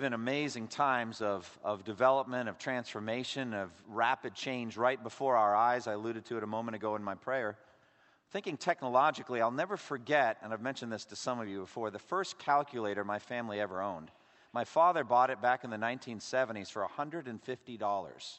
Live in amazing times of, of development, of transformation, of rapid change right before our eyes. I alluded to it a moment ago in my prayer. Thinking technologically, I'll never forget, and I've mentioned this to some of you before, the first calculator my family ever owned. My father bought it back in the 1970s for $150.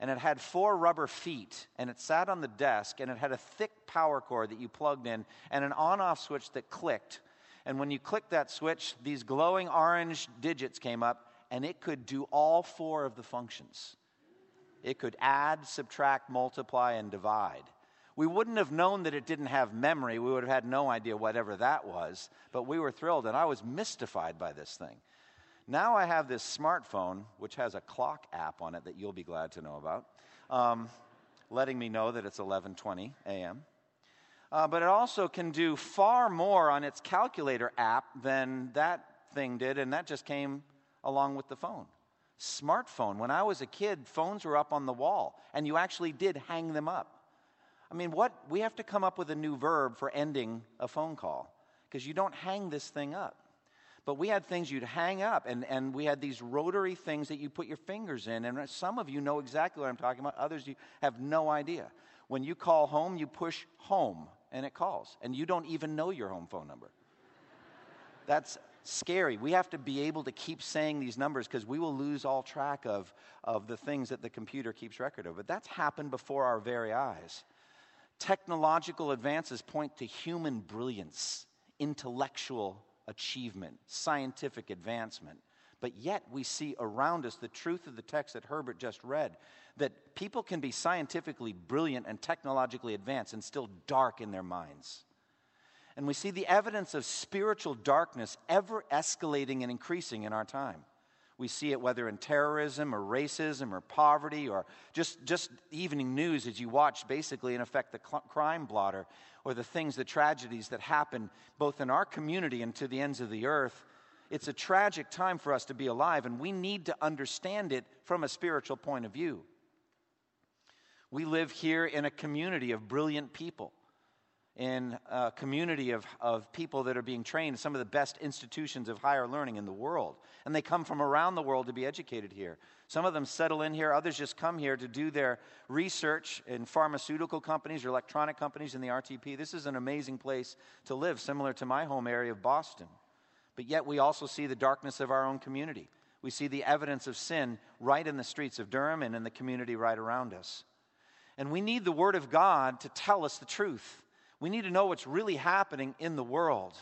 And it had four rubber feet, and it sat on the desk, and it had a thick power cord that you plugged in, and an on off switch that clicked and when you clicked that switch, these glowing orange digits came up, and it could do all four of the functions. It could add, subtract, multiply, and divide. We wouldn't have known that it didn't have memory. We would have had no idea whatever that was, but we were thrilled, and I was mystified by this thing. Now I have this smartphone, which has a clock app on it that you'll be glad to know about, um, letting me know that it's 11:20 a.m uh, but it also can do far more on its calculator app than that thing did, and that just came along with the phone. Smartphone. When I was a kid, phones were up on the wall, and you actually did hang them up. I mean, what? We have to come up with a new verb for ending a phone call because you don't hang this thing up. But we had things you'd hang up, and, and we had these rotary things that you put your fingers in. And some of you know exactly what I'm talking about, others you have no idea. When you call home, you push home and it calls, and you don't even know your home phone number. That's scary. We have to be able to keep saying these numbers because we will lose all track of, of the things that the computer keeps record of. But that's happened before our very eyes. Technological advances point to human brilliance, intellectual achievement, scientific advancement. But yet we see around us the truth of the text that Herbert just read that people can be scientifically brilliant and technologically advanced and still dark in their minds. And we see the evidence of spiritual darkness ever escalating and increasing in our time. We see it whether in terrorism or racism or poverty or just, just evening news as you watch, basically, in effect, the cl- crime blotter or the things, the tragedies that happen both in our community and to the ends of the earth it's a tragic time for us to be alive, and we need to understand it from a spiritual point of view. We live here in a community of brilliant people, in a community of, of people that are being trained in some of the best institutions of higher learning in the world. And they come from around the world to be educated here. Some of them settle in here, others just come here to do their research in pharmaceutical companies or electronic companies in the RTP. This is an amazing place to live, similar to my home area of Boston. But yet we also see the darkness of our own community. We see the evidence of sin right in the streets of Durham and in the community right around us. And we need the Word of God to tell us the truth. We need to know what's really happening in the world.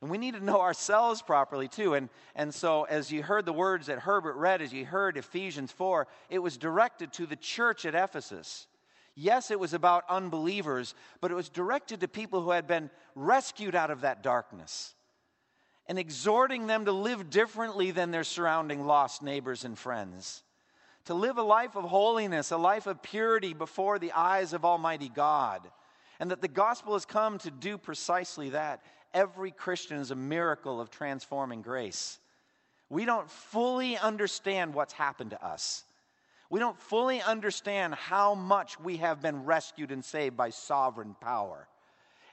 And we need to know ourselves properly too. And, and so, as you heard the words that Herbert read, as you heard Ephesians 4, it was directed to the church at Ephesus. Yes, it was about unbelievers, but it was directed to people who had been rescued out of that darkness and exhorting them to live differently than their surrounding lost neighbors and friends. To live a life of holiness, a life of purity before the eyes of Almighty God. And that the gospel has come to do precisely that. Every Christian is a miracle of transforming grace. We don't fully understand what's happened to us. We don't fully understand how much we have been rescued and saved by sovereign power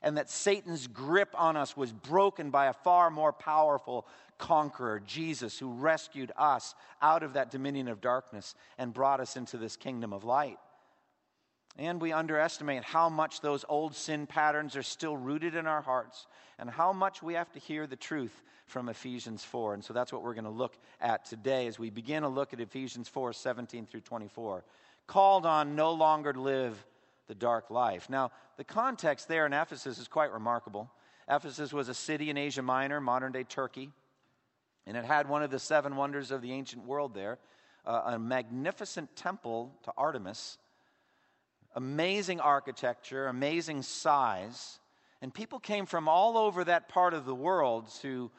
and that Satan's grip on us was broken by a far more powerful conqueror, Jesus, who rescued us out of that dominion of darkness and brought us into this kingdom of light. And we underestimate how much those old sin patterns are still rooted in our hearts and how much we have to hear the truth from Ephesians 4. And so that's what we're going to look at today as we begin a look at Ephesians 4 17 through 24. Called on no longer to live the dark life. Now, the context there in Ephesus is quite remarkable. Ephesus was a city in Asia Minor, modern day Turkey, and it had one of the seven wonders of the ancient world there uh, a magnificent temple to Artemis, amazing architecture, amazing size. And people came from all over that part of the world to,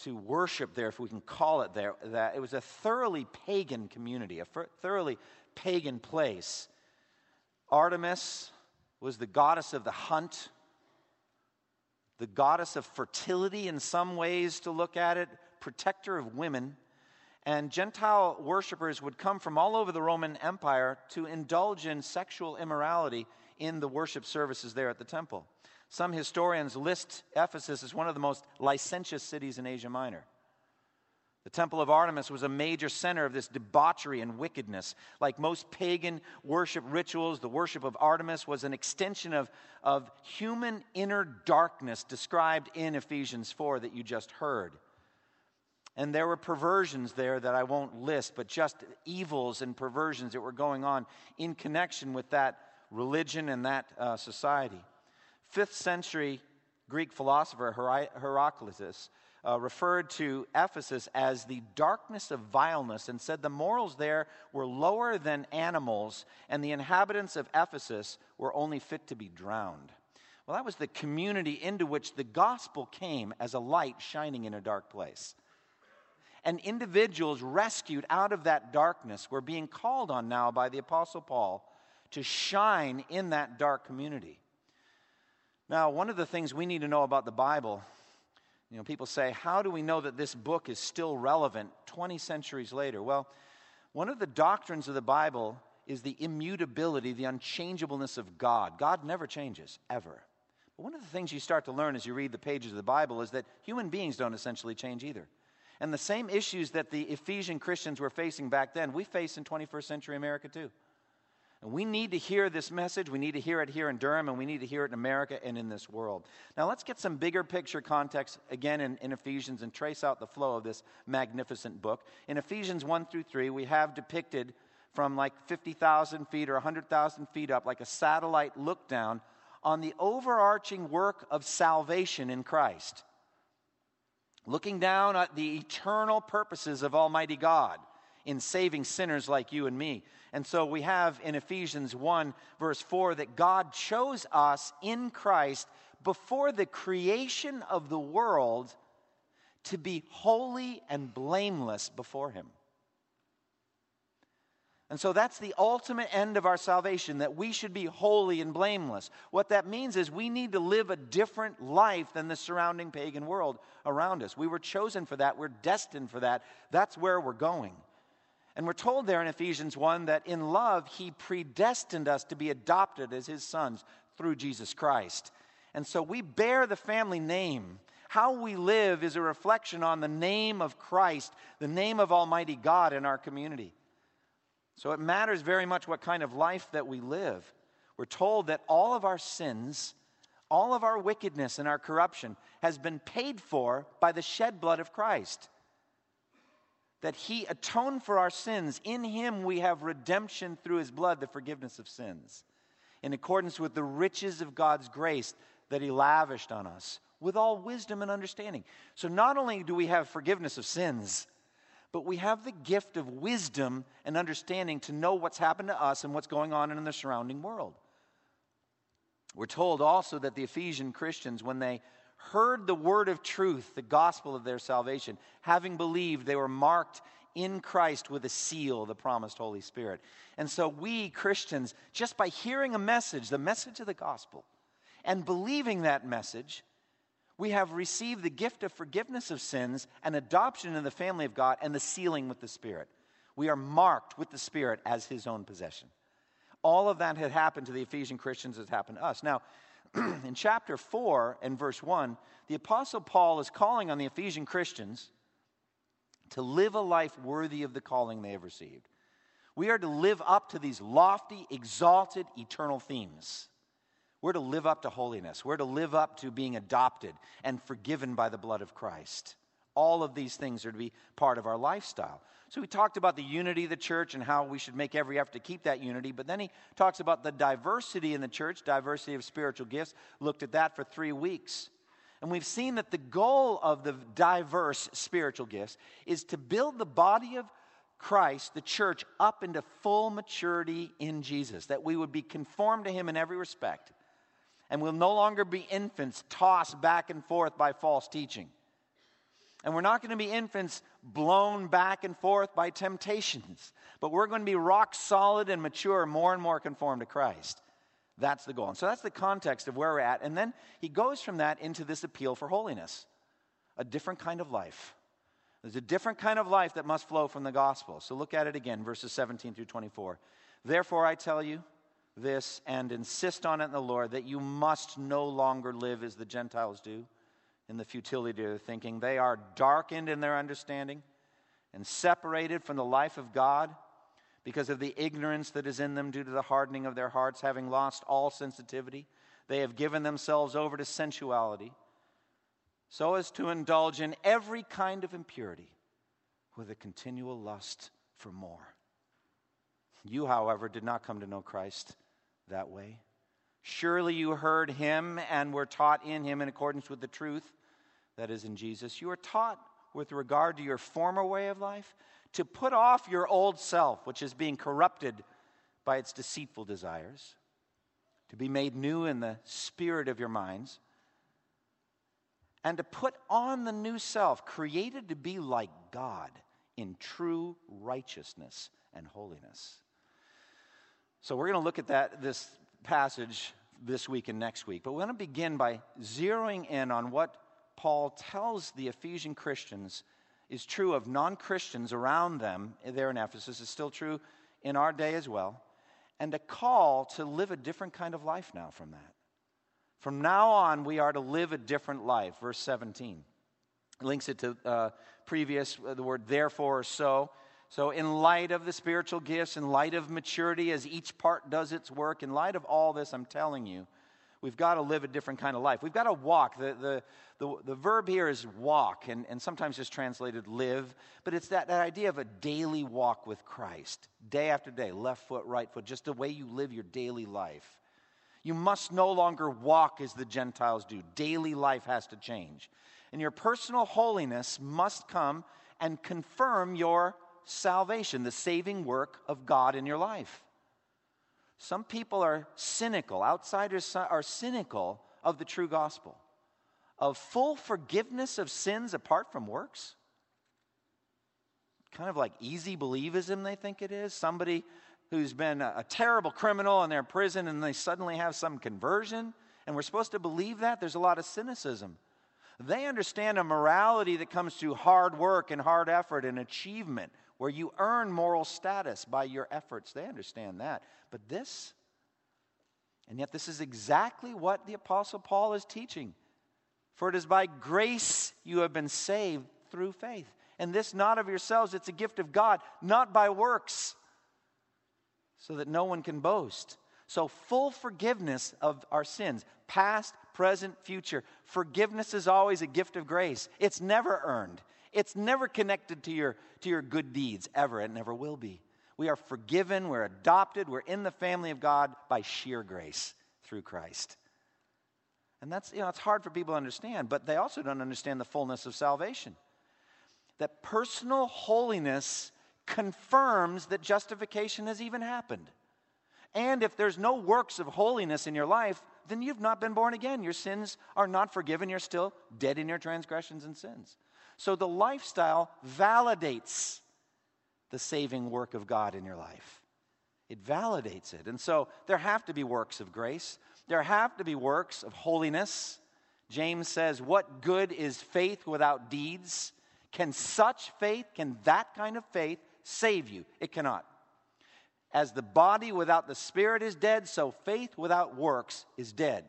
to worship there, if we can call it there, that it was a thoroughly pagan community, a thoroughly pagan place. Artemis was the goddess of the hunt, the goddess of fertility in some ways to look at it, protector of women. And Gentile worshippers would come from all over the Roman Empire to indulge in sexual immorality in the worship services there at the temple. Some historians list Ephesus as one of the most licentious cities in Asia Minor. The Temple of Artemis was a major center of this debauchery and wickedness. Like most pagan worship rituals, the worship of Artemis was an extension of, of human inner darkness described in Ephesians 4 that you just heard. And there were perversions there that I won't list, but just evils and perversions that were going on in connection with that religion and that uh, society. Fifth century Greek philosopher Heraclitus uh, referred to Ephesus as the darkness of vileness and said the morals there were lower than animals, and the inhabitants of Ephesus were only fit to be drowned. Well, that was the community into which the gospel came as a light shining in a dark place. And individuals rescued out of that darkness were being called on now by the Apostle Paul to shine in that dark community. Now, one of the things we need to know about the Bible you know, people say, how do we know that this book is still relevant 20 centuries later? Well, one of the doctrines of the Bible is the immutability, the unchangeableness of God. God never changes, ever. But one of the things you start to learn as you read the pages of the Bible is that human beings don't essentially change either. And the same issues that the Ephesian Christians were facing back then, we face in 21st century America too. And we need to hear this message. We need to hear it here in Durham, and we need to hear it in America and in this world. Now, let's get some bigger picture context again in, in Ephesians and trace out the flow of this magnificent book. In Ephesians 1 through 3, we have depicted from like 50,000 feet or 100,000 feet up, like a satellite look down, on the overarching work of salvation in Christ. Looking down at the eternal purposes of Almighty God in saving sinners like you and me. And so we have in Ephesians 1, verse 4, that God chose us in Christ before the creation of the world to be holy and blameless before Him. And so that's the ultimate end of our salvation, that we should be holy and blameless. What that means is we need to live a different life than the surrounding pagan world around us. We were chosen for that, we're destined for that. That's where we're going. And we're told there in Ephesians 1 that in love, he predestined us to be adopted as his sons through Jesus Christ. And so we bear the family name. How we live is a reflection on the name of Christ, the name of Almighty God in our community. So it matters very much what kind of life that we live. We're told that all of our sins, all of our wickedness and our corruption has been paid for by the shed blood of Christ that he atoned for our sins. In him we have redemption through his blood, the forgiveness of sins, in accordance with the riches of God's grace that he lavished on us with all wisdom and understanding. So not only do we have forgiveness of sins, but we have the gift of wisdom and understanding to know what's happened to us and what's going on in the surrounding world. We're told also that the Ephesian Christians, when they heard the word of truth, the gospel of their salvation. Having believed, they were marked in Christ with a seal, the promised Holy Spirit. And so, we Christians, just by hearing a message, the message of the gospel, and believing that message, we have received the gift of forgiveness of sins and adoption in the family of God and the sealing with the Spirit. We are marked with the Spirit as His own possession. All of that had happened to the Ephesian Christians, has happened to us. Now, in chapter 4 and verse 1, the Apostle Paul is calling on the Ephesian Christians to live a life worthy of the calling they have received. We are to live up to these lofty, exalted, eternal themes. We're to live up to holiness. We're to live up to being adopted and forgiven by the blood of Christ. All of these things are to be part of our lifestyle. So we talked about the unity of the church and how we should make every effort to keep that unity, but then he talks about the diversity in the church, diversity of spiritual gifts. Looked at that for three weeks. And we've seen that the goal of the diverse spiritual gifts is to build the body of Christ, the church, up into full maturity in Jesus, that we would be conformed to him in every respect. And we'll no longer be infants tossed back and forth by false teaching. And we're not going to be infants blown back and forth by temptations, but we're going to be rock solid and mature, more and more conformed to Christ. That's the goal. And so that's the context of where we're at. And then he goes from that into this appeal for holiness, a different kind of life. There's a different kind of life that must flow from the gospel. So look at it again, verses 17 through 24. Therefore, I tell you this and insist on it in the Lord that you must no longer live as the Gentiles do in the futility of their thinking. They are darkened in their understanding and separated from the life of God because of the ignorance that is in them due to the hardening of their hearts, having lost all sensitivity. They have given themselves over to sensuality so as to indulge in every kind of impurity with a continual lust for more. You, however, did not come to know Christ that way. Surely you heard him and were taught in him in accordance with the truth that is in Jesus. You are taught with regard to your former way of life to put off your old self, which is being corrupted by its deceitful desires, to be made new in the spirit of your minds and to put on the new self, created to be like God in true righteousness and holiness. So we're going to look at that this passage this week and next week, but we're going to begin by zeroing in on what Paul tells the Ephesian Christians is true of non-Christians around them there in Ephesus is still true in our day as well, and a call to live a different kind of life now from that. From now on, we are to live a different life. Verse 17 links it to uh, previous, uh, the word therefore or so. So, in light of the spiritual gifts, in light of maturity, as each part does its work, in light of all this, I'm telling you, we've got to live a different kind of life. We've got to walk. The, the, the, the verb here is walk, and, and sometimes just translated live, but it's that, that idea of a daily walk with Christ, day after day, left foot, right foot, just the way you live your daily life. You must no longer walk as the Gentiles do. Daily life has to change. And your personal holiness must come and confirm your salvation, the saving work of God in your life. Some people are cynical, outsiders are cynical of the true gospel, of full forgiveness of sins apart from works. Kind of like easy believism, they think it is. Somebody who's been a, a terrible criminal and they're in prison and they suddenly have some conversion. And we're supposed to believe that? There's a lot of cynicism. They understand a morality that comes through hard work and hard effort and achievement, where you earn moral status by your efforts. They understand that. But this, and yet this is exactly what the Apostle Paul is teaching. For it is by grace you have been saved through faith. And this not of yourselves, it's a gift of God, not by works, so that no one can boast. So, full forgiveness of our sins, past, present, future. Forgiveness is always a gift of grace. It's never earned, it's never connected to your, to your good deeds, ever. It never will be. We are forgiven, we're adopted, we're in the family of God by sheer grace through Christ. And that's, you know, it's hard for people to understand, but they also don't understand the fullness of salvation. That personal holiness confirms that justification has even happened. And if there's no works of holiness in your life, then you've not been born again. Your sins are not forgiven. You're still dead in your transgressions and sins. So the lifestyle validates the saving work of God in your life. It validates it. And so there have to be works of grace, there have to be works of holiness. James says, What good is faith without deeds? Can such faith, can that kind of faith save you. It cannot. As the body without the spirit is dead, so faith without works is dead.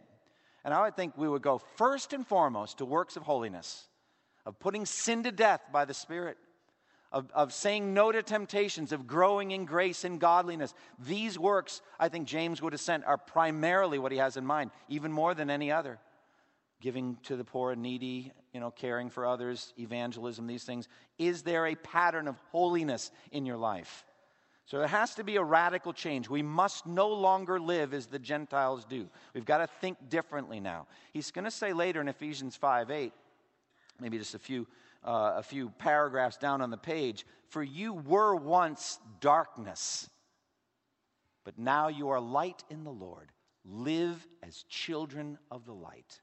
And I would think we would go first and foremost to works of holiness, of putting sin to death by the Spirit, of, of saying no to temptations, of growing in grace and godliness. These works, I think James would have sent, are primarily what he has in mind, even more than any other. Giving to the poor and needy, you know, caring for others, evangelism, these things. Is there a pattern of holiness in your life? So there has to be a radical change. We must no longer live as the Gentiles do. We've got to think differently now. He's going to say later in Ephesians 5 8, maybe just a few, uh, a few paragraphs down on the page, for you were once darkness, but now you are light in the Lord. Live as children of the light.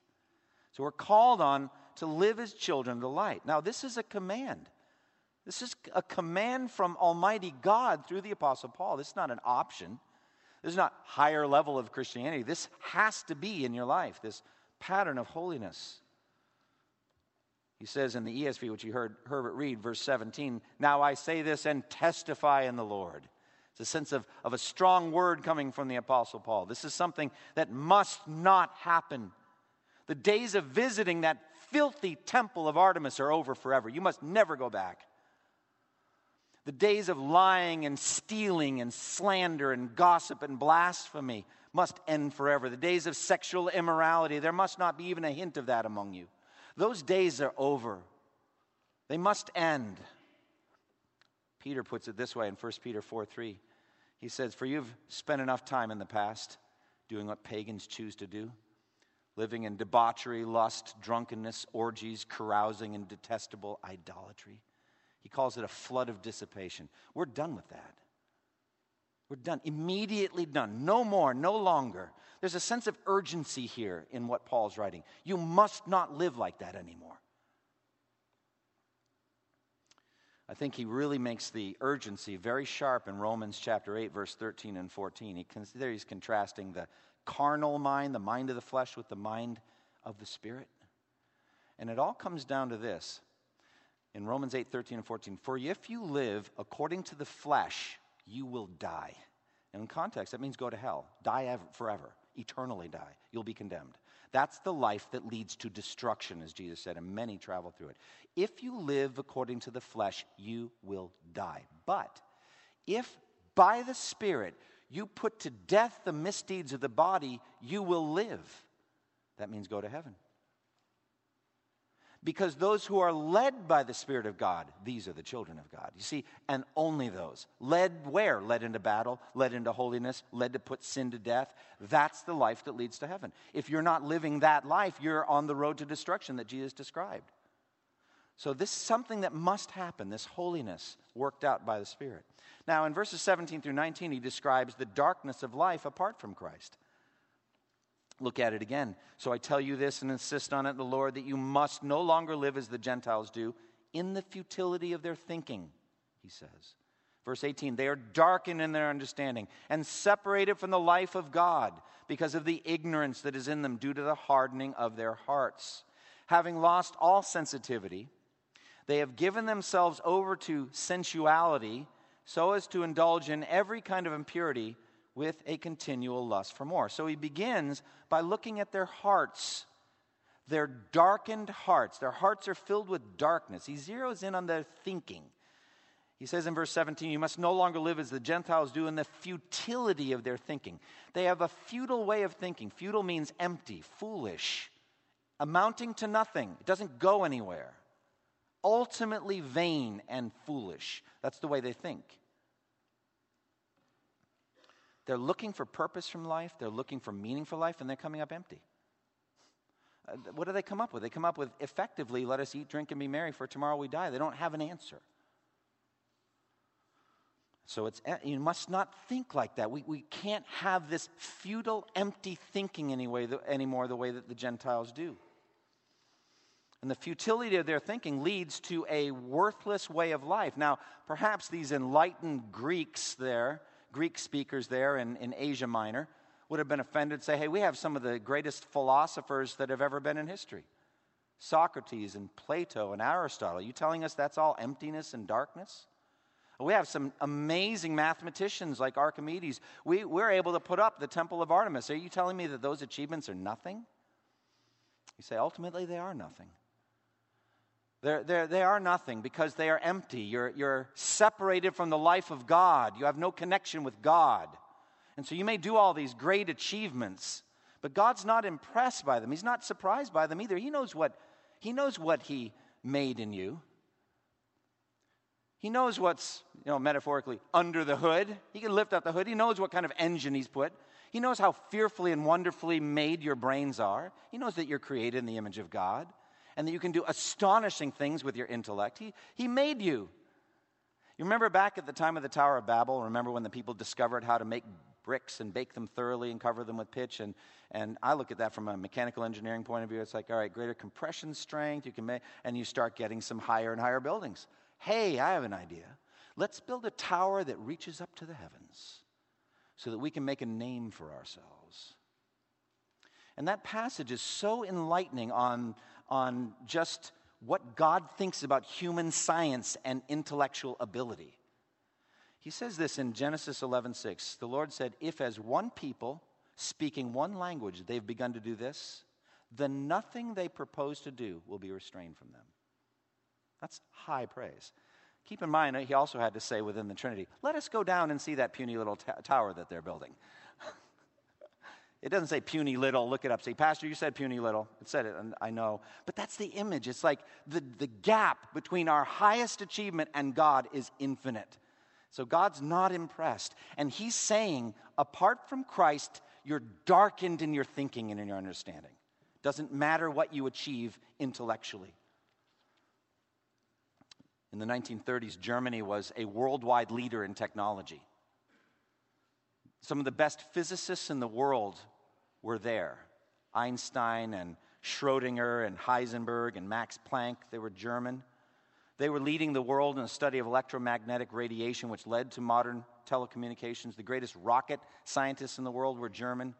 So we're called on to live as children of the light. Now, this is a command. This is a command from Almighty God through the Apostle Paul. This is not an option. This is not higher level of Christianity. This has to be in your life, this pattern of holiness. He says in the ESV, which you heard Herbert read, verse 17, Now I say this and testify in the Lord. It's a sense of, of a strong word coming from the Apostle Paul. This is something that must not happen. The days of visiting that filthy temple of Artemis are over forever. You must never go back. The days of lying and stealing and slander and gossip and blasphemy must end forever. The days of sexual immorality, there must not be even a hint of that among you. Those days are over. They must end. Peter puts it this way in 1 Peter 4 3. He says, For you've spent enough time in the past doing what pagans choose to do, living in debauchery, lust, drunkenness, orgies, carousing, and detestable idolatry. He calls it a flood of dissipation. We're done with that. We're done. Immediately done. No more, no longer. There's a sense of urgency here in what Paul's writing. You must not live like that anymore. I think he really makes the urgency very sharp in Romans chapter 8, verse 13 and 14. He, there he's contrasting the carnal mind, the mind of the flesh, with the mind of the spirit. And it all comes down to this in Romans 8, 13 and 14. For if you live according to the flesh, you will die. And in context, that means go to hell, die ever, forever, eternally die. You'll be condemned. That's the life that leads to destruction, as Jesus said, and many travel through it. If you live according to the flesh, you will die. But if by the Spirit you put to death the misdeeds of the body, you will live. That means go to heaven. Because those who are led by the Spirit of God, these are the children of God. You see, and only those. Led where? Led into battle, led into holiness, led to put sin to death. That's the life that leads to heaven. If you're not living that life, you're on the road to destruction that Jesus described. So, this is something that must happen, this holiness worked out by the Spirit. Now, in verses 17 through 19, he describes the darkness of life apart from Christ. Look at it again. So I tell you this and insist on it, the Lord, that you must no longer live as the Gentiles do in the futility of their thinking, he says. Verse 18, they are darkened in their understanding and separated from the life of God because of the ignorance that is in them due to the hardening of their hearts. Having lost all sensitivity, they have given themselves over to sensuality so as to indulge in every kind of impurity with a continual lust for more. So he begins by looking at their hearts, their darkened hearts. Their hearts are filled with darkness. He zeroes in on their thinking. He says in verse 17, You must no longer live as the Gentiles do in the futility of their thinking. They have a futile way of thinking. Futile means empty, foolish, amounting to nothing. It doesn't go anywhere. Ultimately vain and foolish. That's the way they think. They're looking for purpose from life, they're looking for meaning for life, and they're coming up empty. Uh, what do they come up with? They come up with effectively, let us eat, drink, and be merry, for tomorrow we die. They don't have an answer. So it's, you must not think like that. We, we can't have this futile, empty thinking anyway, the, anymore the way that the Gentiles do. And the futility of their thinking leads to a worthless way of life. Now, perhaps these enlightened Greeks there Greek speakers there in, in Asia Minor would have been offended, say, hey, we have some of the greatest philosophers that have ever been in history Socrates and Plato and Aristotle. Are you telling us that's all emptiness and darkness? We have some amazing mathematicians like Archimedes. We, we're able to put up the Temple of Artemis. Are you telling me that those achievements are nothing? You say, ultimately, they are nothing. They're, they're, they are nothing because they are empty. You're, you're separated from the life of God. You have no connection with God. And so you may do all these great achievements, but God's not impressed by them. He's not surprised by them either. He knows what, he knows what He made in you. He knows what's, you know, metaphorically under the hood. He can lift up the hood. He knows what kind of engine He's put. He knows how fearfully and wonderfully made your brains are. He knows that you're created in the image of God and that you can do astonishing things with your intellect. He, he made you. You remember back at the time of the Tower of Babel, remember when the people discovered how to make bricks and bake them thoroughly and cover them with pitch. And, and I look at that from a mechanical engineering point of view. It's like, all right, greater compression strength, you can make, and you start getting some higher and higher buildings. Hey, I have an idea. Let's build a tower that reaches up to the heavens so that we can make a name for ourselves. And that passage is so enlightening on, on just what God thinks about human science and intellectual ability. He says this in Genesis 11:6. The Lord said, "If as one people speaking one language they've begun to do this, then nothing they propose to do will be restrained from them." That's high praise. Keep in mind, he also had to say within the Trinity, let us go down and see that puny little t- tower that they're building. it doesn't say puny little, look it up. Say, Pastor, you said puny little. It said it, and I know. But that's the image. It's like the, the gap between our highest achievement and God is infinite. So God's not impressed. And he's saying, apart from Christ, you're darkened in your thinking and in your understanding. Doesn't matter what you achieve intellectually. In the 1930s, Germany was a worldwide leader in technology. Some of the best physicists in the world were there Einstein and Schrodinger and Heisenberg and Max Planck, they were German. They were leading the world in the study of electromagnetic radiation, which led to modern telecommunications. The greatest rocket scientists in the world were German.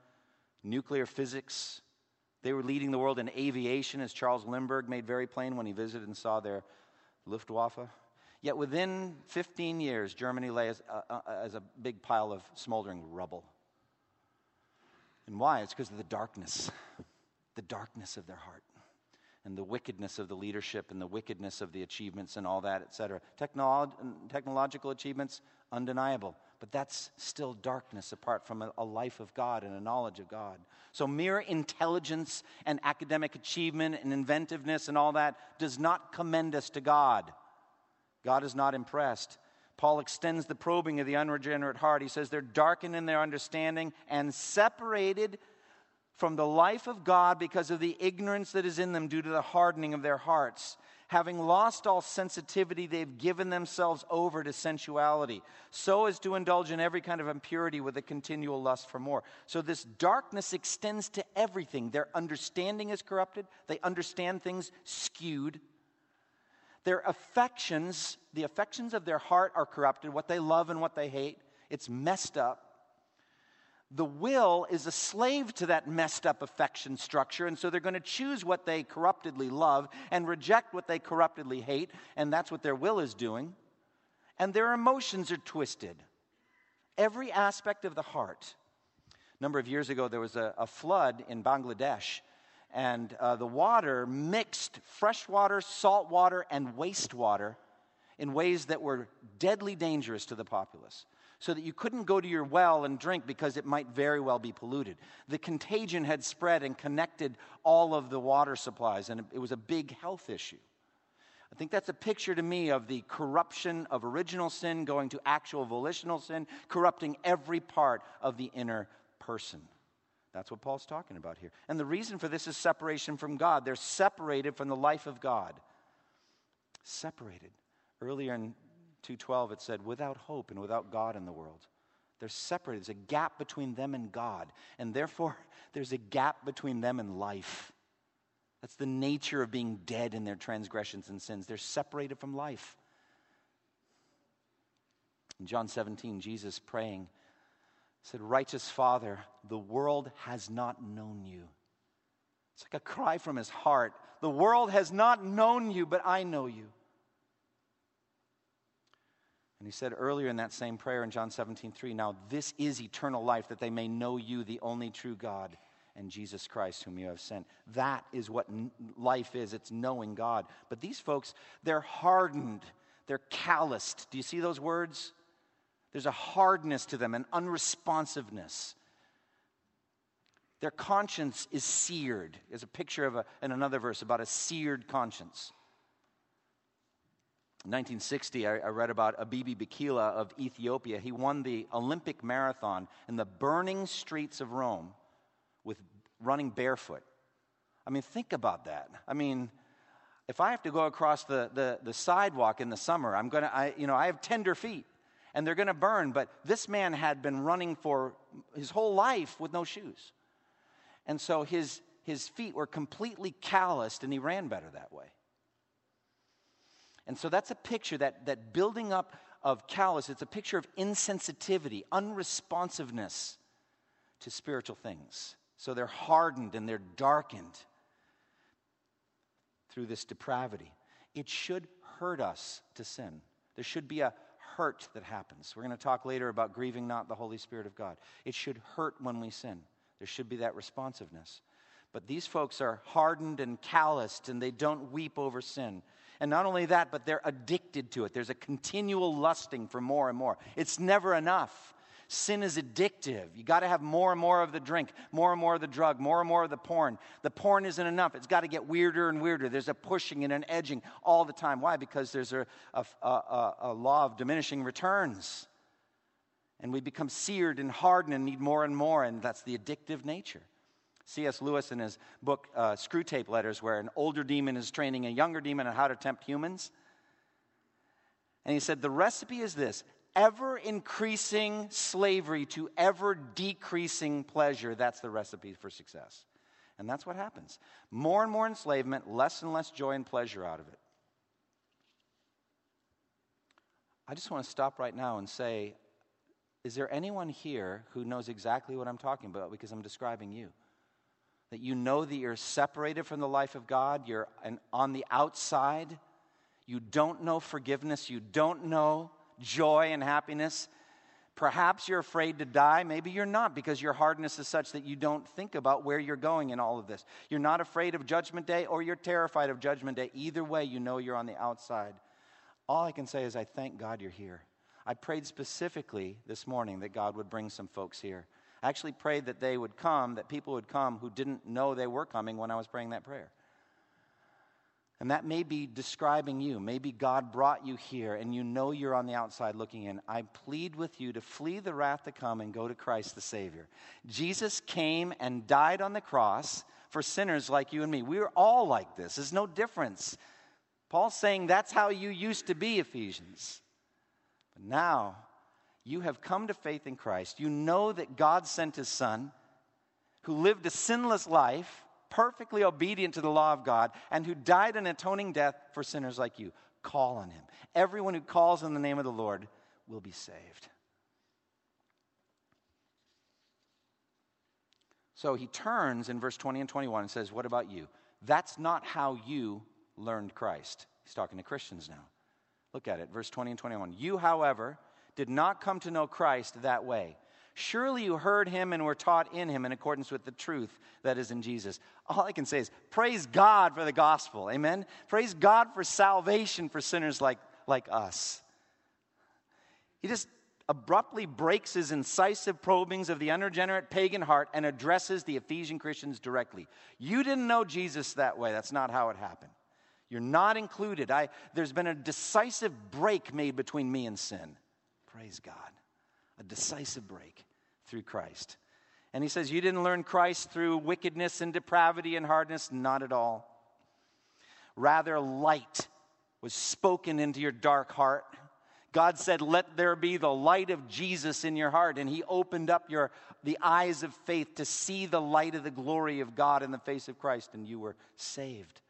Nuclear physics. They were leading the world in aviation, as Charles Lindbergh made very plain when he visited and saw their Luftwaffe. Yet within 15 years, Germany lay as, uh, uh, as a big pile of smoldering rubble. And why? It's because of the darkness, the darkness of their heart, and the wickedness of the leadership, and the wickedness of the achievements, and all that, etc. Technolo- technological achievements, undeniable. But that's still darkness apart from a, a life of God and a knowledge of God. So, mere intelligence and academic achievement and inventiveness and all that does not commend us to God. God is not impressed. Paul extends the probing of the unregenerate heart. He says they're darkened in their understanding and separated from the life of God because of the ignorance that is in them due to the hardening of their hearts. Having lost all sensitivity, they've given themselves over to sensuality, so as to indulge in every kind of impurity with a continual lust for more. So, this darkness extends to everything. Their understanding is corrupted, they understand things skewed. Their affections, the affections of their heart are corrupted, what they love and what they hate. It's messed up. The will is a slave to that messed up affection structure, and so they're going to choose what they corruptedly love and reject what they corruptedly hate, and that's what their will is doing. And their emotions are twisted. Every aspect of the heart. A number of years ago, there was a, a flood in Bangladesh, and uh, the water mixed fresh water, salt water, and wastewater in ways that were deadly dangerous to the populace. So that you couldn't go to your well and drink because it might very well be polluted. The contagion had spread and connected all of the water supplies, and it was a big health issue. I think that's a picture to me of the corruption of original sin going to actual volitional sin, corrupting every part of the inner person. That's what Paul's talking about here. And the reason for this is separation from God. They're separated from the life of God. Separated. Earlier in 2:12 it said without hope and without God in the world. They're separated. There's a gap between them and God, and therefore there's a gap between them and life. That's the nature of being dead in their transgressions and sins. They're separated from life. In John 17, Jesus praying said, Righteous Father, the world has not known you. It's like a cry from his heart. The world has not known you, but I know you. And he said earlier in that same prayer in John 17, 3, Now this is eternal life, that they may know you, the only true God, and Jesus Christ, whom you have sent. That is what life is. It's knowing God. But these folks, they're hardened, they're calloused. Do you see those words? There's a hardness to them, an unresponsiveness. Their conscience is seared. There's a picture of a, in another verse about a seared conscience. In 1960, I, I read about Abebe Bikila of Ethiopia. He won the Olympic marathon in the burning streets of Rome with running barefoot. I mean, think about that. I mean, if I have to go across the, the, the sidewalk in the summer, I'm going to, you know, I have tender feet. And they're going to burn. But this man had been running for his whole life with no shoes. And so his, his feet were completely calloused, and he ran better that way. And so that's a picture that, that building up of callous, it's a picture of insensitivity, unresponsiveness to spiritual things. So they're hardened and they're darkened through this depravity. It should hurt us to sin. There should be a hurt that happens. We're going to talk later about grieving not the Holy Spirit of God. It should hurt when we sin. There should be that responsiveness. But these folks are hardened and calloused and they don't weep over sin. And not only that, but they're addicted to it. There's a continual lusting for more and more. It's never enough. Sin is addictive. You got to have more and more of the drink, more and more of the drug, more and more of the porn. The porn isn't enough. It's got to get weirder and weirder. There's a pushing and an edging all the time. Why? Because there's a, a, a, a law of diminishing returns. And we become seared and hardened and need more and more, and that's the addictive nature. C.S. Lewis, in his book uh, Screwtape Letters, where an older demon is training a younger demon on how to tempt humans. And he said, The recipe is this ever increasing slavery to ever decreasing pleasure, that's the recipe for success. And that's what happens. More and more enslavement, less and less joy and pleasure out of it. I just want to stop right now and say, is there anyone here who knows exactly what I'm talking about because I'm describing you? That you know that you're separated from the life of God, you're on the outside, you don't know forgiveness, you don't know joy and happiness. Perhaps you're afraid to die. Maybe you're not because your hardness is such that you don't think about where you're going in all of this. You're not afraid of Judgment Day or you're terrified of Judgment Day. Either way, you know you're on the outside. All I can say is, I thank God you're here. I prayed specifically this morning that God would bring some folks here. I actually prayed that they would come, that people would come who didn't know they were coming when I was praying that prayer. And that may be describing you. Maybe God brought you here and you know you're on the outside looking in. I plead with you to flee the wrath to come and go to Christ the Savior. Jesus came and died on the cross for sinners like you and me. We're all like this, there's no difference. Paul's saying that's how you used to be, Ephesians. But now you have come to faith in Christ. You know that God sent his Son who lived a sinless life perfectly obedient to the law of God, and who died an atoning death for sinners like you. Call on him. Everyone who calls on the name of the Lord will be saved. So he turns in verse 20 and 21 and says, What about you? That's not how you learned Christ. He's talking to Christians now. Look at it, verse 20 and 21. You, however, did not come to know Christ that way. Surely you heard him and were taught in him in accordance with the truth that is in Jesus. All I can say is praise God for the gospel. Amen. Praise God for salvation for sinners like, like us. He just abruptly breaks his incisive probings of the unregenerate pagan heart and addresses the Ephesian Christians directly. You didn't know Jesus that way. That's not how it happened. You're not included. I, there's been a decisive break made between me and sin. Praise God a decisive break through Christ. And he says, You didn't learn Christ through wickedness and depravity and hardness? Not at all. Rather, light was spoken into your dark heart. God said, Let there be the light of Jesus in your heart. And He opened up your, the eyes of faith to see the light of the glory of God in the face of Christ, and you were saved.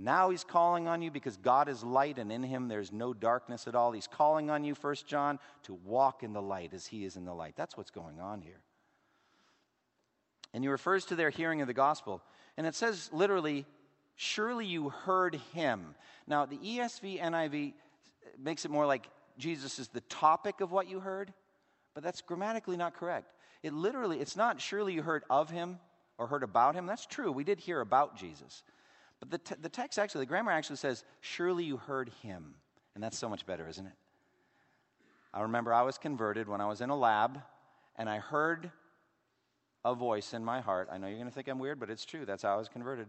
Now he's calling on you because God is light and in him there's no darkness at all. He's calling on you, First John, to walk in the light as he is in the light. That's what's going on here. And he refers to their hearing of the gospel. And it says literally, surely you heard him. Now, the ESV, NIV makes it more like Jesus is the topic of what you heard, but that's grammatically not correct. It literally, it's not surely you heard of him or heard about him. That's true. We did hear about Jesus. But the, the text actually, the grammar actually says, Surely you heard him. And that's so much better, isn't it? I remember I was converted when I was in a lab and I heard a voice in my heart. I know you're going to think I'm weird, but it's true. That's how I was converted.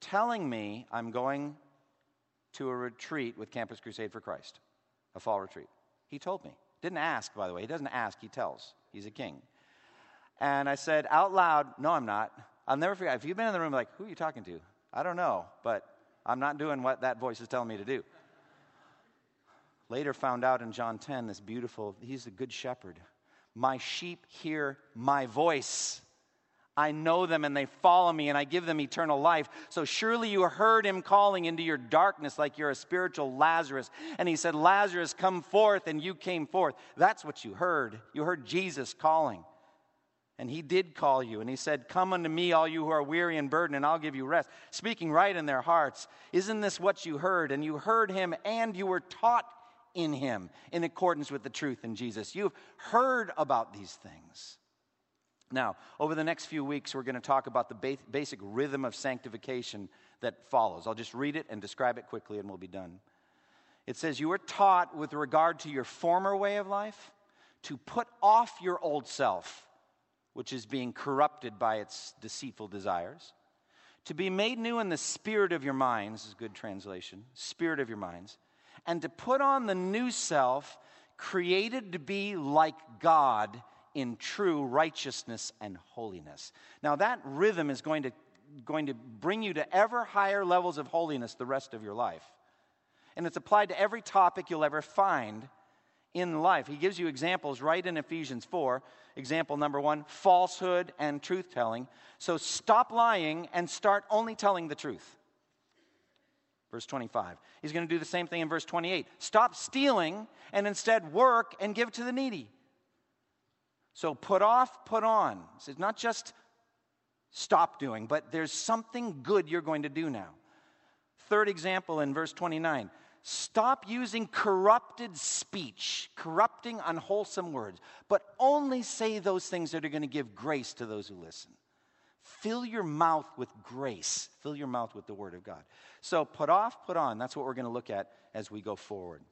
Telling me I'm going to a retreat with Campus Crusade for Christ, a fall retreat. He told me. Didn't ask, by the way. He doesn't ask, he tells. He's a king. And I said out loud, No, I'm not. I'll never forget. If you've been in the room, like, who are you talking to? I don't know, but I'm not doing what that voice is telling me to do. Later found out in John 10, this beautiful, he's the good shepherd. My sheep hear my voice. I know them and they follow me and I give them eternal life. So surely you heard him calling into your darkness like you're a spiritual Lazarus. And he said, Lazarus, come forth, and you came forth. That's what you heard. You heard Jesus calling. And he did call you. And he said, Come unto me, all you who are weary and burdened, and I'll give you rest. Speaking right in their hearts. Isn't this what you heard? And you heard him and you were taught in him in accordance with the truth in Jesus. You've heard about these things. Now, over the next few weeks, we're going to talk about the basic rhythm of sanctification that follows. I'll just read it and describe it quickly, and we'll be done. It says, You were taught with regard to your former way of life to put off your old self, which is being corrupted by its deceitful desires, to be made new in the spirit of your minds, is a good translation, spirit of your minds, and to put on the new self, created to be like God in true righteousness and holiness. Now, that rhythm is going to, going to bring you to ever higher levels of holiness the rest of your life. And it's applied to every topic you'll ever find in life. He gives you examples right in Ephesians 4. Example number one falsehood and truth telling. So stop lying and start only telling the truth. Verse 25. He's going to do the same thing in verse 28. Stop stealing and instead work and give to the needy. So put off, put on. It's not just stop doing, but there's something good you're going to do now. Third example in verse 29 stop using corrupted speech, corrupting, unwholesome words, but only say those things that are going to give grace to those who listen. Fill your mouth with grace. Fill your mouth with the Word of God. So put off, put on. That's what we're going to look at as we go forward.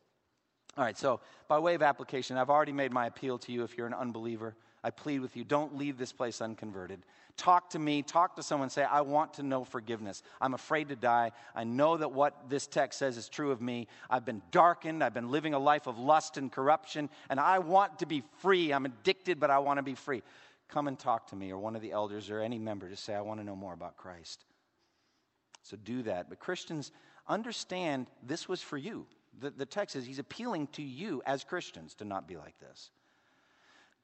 All right, so by way of application, I've already made my appeal to you if you're an unbeliever. I plead with you, don't leave this place unconverted. Talk to me, talk to someone, say, I want to know forgiveness. I'm afraid to die. I know that what this text says is true of me. I've been darkened, I've been living a life of lust and corruption, and I want to be free. I'm addicted, but I want to be free. Come and talk to me, or one of the elders, or any member, just say, I want to know more about Christ. So do that. But Christians, understand this was for you the, the text is he's appealing to you as Christians to not be like this.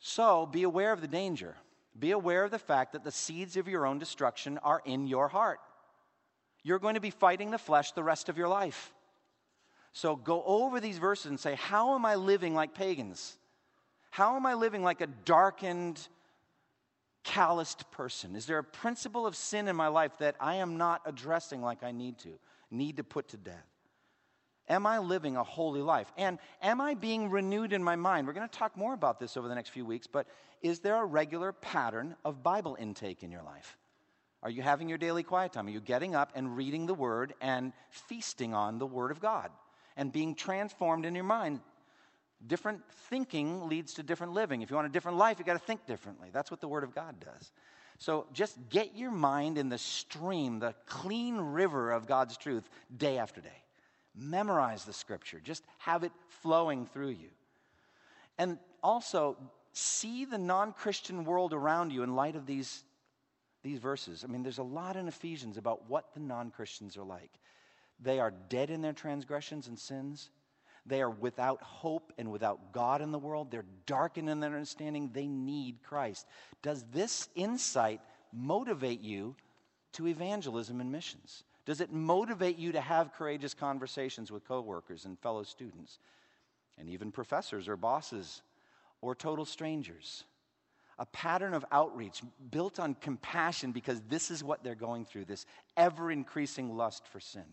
So be aware of the danger. Be aware of the fact that the seeds of your own destruction are in your heart. You're going to be fighting the flesh the rest of your life. So go over these verses and say, How am I living like pagans? How am I living like a darkened, calloused person? Is there a principle of sin in my life that I am not addressing like I need to, need to put to death? Am I living a holy life? And am I being renewed in my mind? We're going to talk more about this over the next few weeks, but is there a regular pattern of Bible intake in your life? Are you having your daily quiet time? Are you getting up and reading the Word and feasting on the Word of God and being transformed in your mind? Different thinking leads to different living. If you want a different life, you got to think differently. That's what the Word of God does. So just get your mind in the stream, the clean river of God's truth day after day. Memorize the scripture, just have it flowing through you. And also, see the non Christian world around you in light of these, these verses. I mean, there's a lot in Ephesians about what the non Christians are like. They are dead in their transgressions and sins. They are without hope and without God in the world. They're darkened in their understanding. They need Christ. Does this insight motivate you to evangelism and missions? Does it motivate you to have courageous conversations with coworkers and fellow students, and even professors or bosses or total strangers? A pattern of outreach built on compassion because this is what they're going through this ever increasing lust for sin.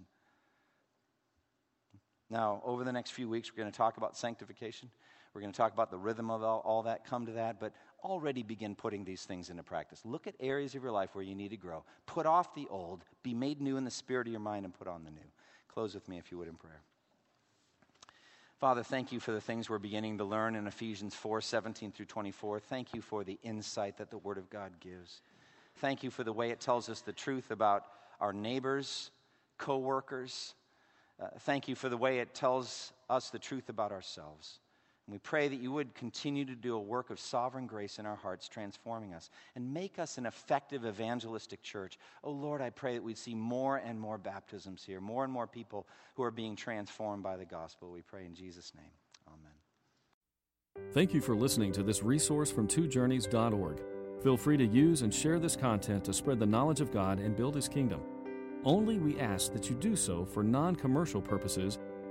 Now, over the next few weeks, we're going to talk about sanctification. We're going to talk about the rhythm of all, all, that, come to that, but already begin putting these things into practice. Look at areas of your life where you need to grow. Put off the old, be made new in the spirit of your mind, and put on the new. Close with me, if you would, in prayer. Father, thank you for the things we're beginning to learn in Ephesians 4 17 through 24. Thank you for the insight that the Word of God gives. Thank you for the way it tells us the truth about our neighbors, co workers. Uh, thank you for the way it tells us the truth about ourselves. And we pray that you would continue to do a work of sovereign grace in our hearts, transforming us and make us an effective evangelistic church. Oh Lord, I pray that we'd see more and more baptisms here, more and more people who are being transformed by the gospel. We pray in Jesus' name. Amen. Thank you for listening to this resource from twojourneys.org. Feel free to use and share this content to spread the knowledge of God and build His kingdom. Only we ask that you do so for non commercial purposes